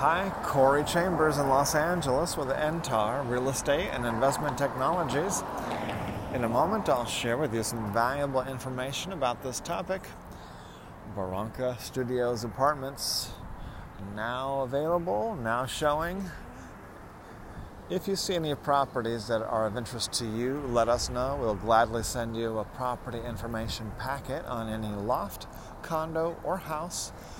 Hi, Corey Chambers in Los Angeles with NTAR Real Estate and Investment Technologies. In a moment, I'll share with you some valuable information about this topic. Barranca Studios Apartments now available, now showing. If you see any properties that are of interest to you, let us know. We'll gladly send you a property information packet on any loft, condo, or house,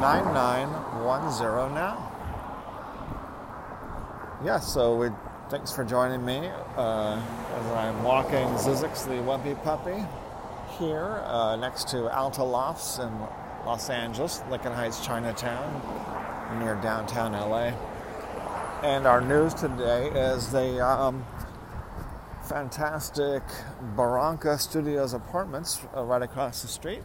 9910 now. Yeah, so we, thanks for joining me uh, as I'm walking Zizix the Wumpy Puppy here uh, next to Alta Lofts in Los Angeles, Lincoln Heights, Chinatown, near downtown LA. And our news today is the um, fantastic Barranca Studios Apartments uh, right across the street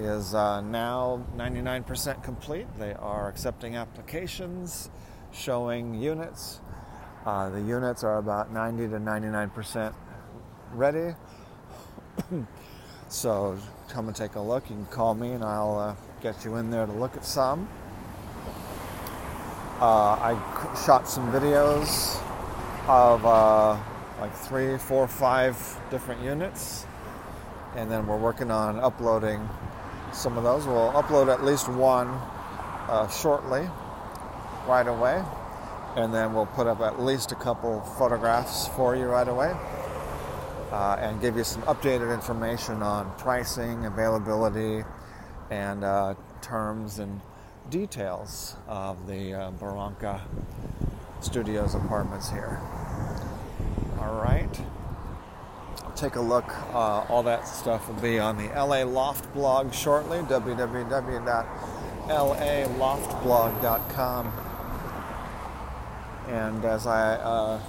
is uh, now 99% complete. They are accepting applications, showing units. Uh, the units are about 90 to 99% ready. so come and take a look. You can call me and I'll uh, get you in there to look at some. Uh, I shot some videos of uh, like three, four, five different units, and then we're working on uploading some of those. We'll upload at least one uh, shortly, right away, and then we'll put up at least a couple photographs for you right away. Uh, and give you some updated information on pricing, availability, and uh, terms and details of the uh, Barranca Studios apartments here. All right. Take a look. Uh, all that stuff will be on the LA Loft blog shortly. www.laloftblog.com. And as I uh,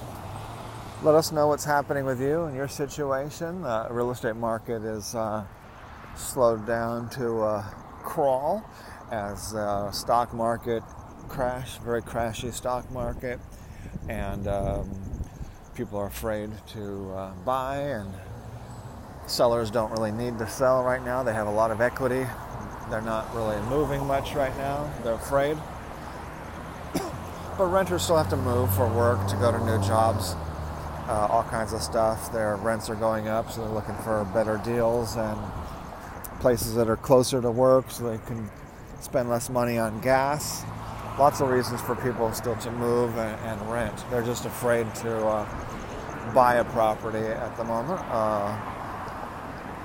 let us know what's happening with you and your situation, the uh, real estate market is uh, slowed down to a crawl as the stock market crash, very crashy stock market, and um, people are afraid to uh, buy, and sellers don't really need to sell right now. They have a lot of equity. They're not really moving much right now. They're afraid. but renters still have to move for work, to go to new jobs, uh, all kinds of stuff. Their rents are going up, so they're looking for better deals and places that are closer to work so they can spend less money on gas. Lots of reasons for people still to move and, and rent. They're just afraid to uh, buy a property at the moment, uh,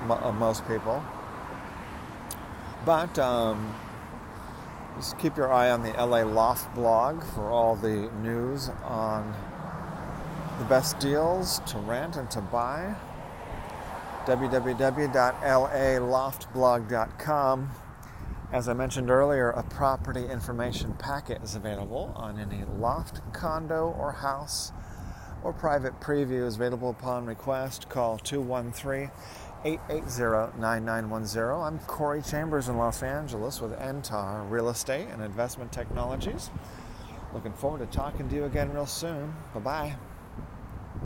m- uh, most people. But um, just keep your eye on the LA Loft blog for all the news on the best deals to rent and to buy. www.laloftblog.com as I mentioned earlier, a property information packet is available on any loft, condo, or house, or private preview is available upon request. Call 213 880 9910. I'm Corey Chambers in Los Angeles with NTAR Real Estate and Investment Technologies. Looking forward to talking to you again real soon. Bye bye.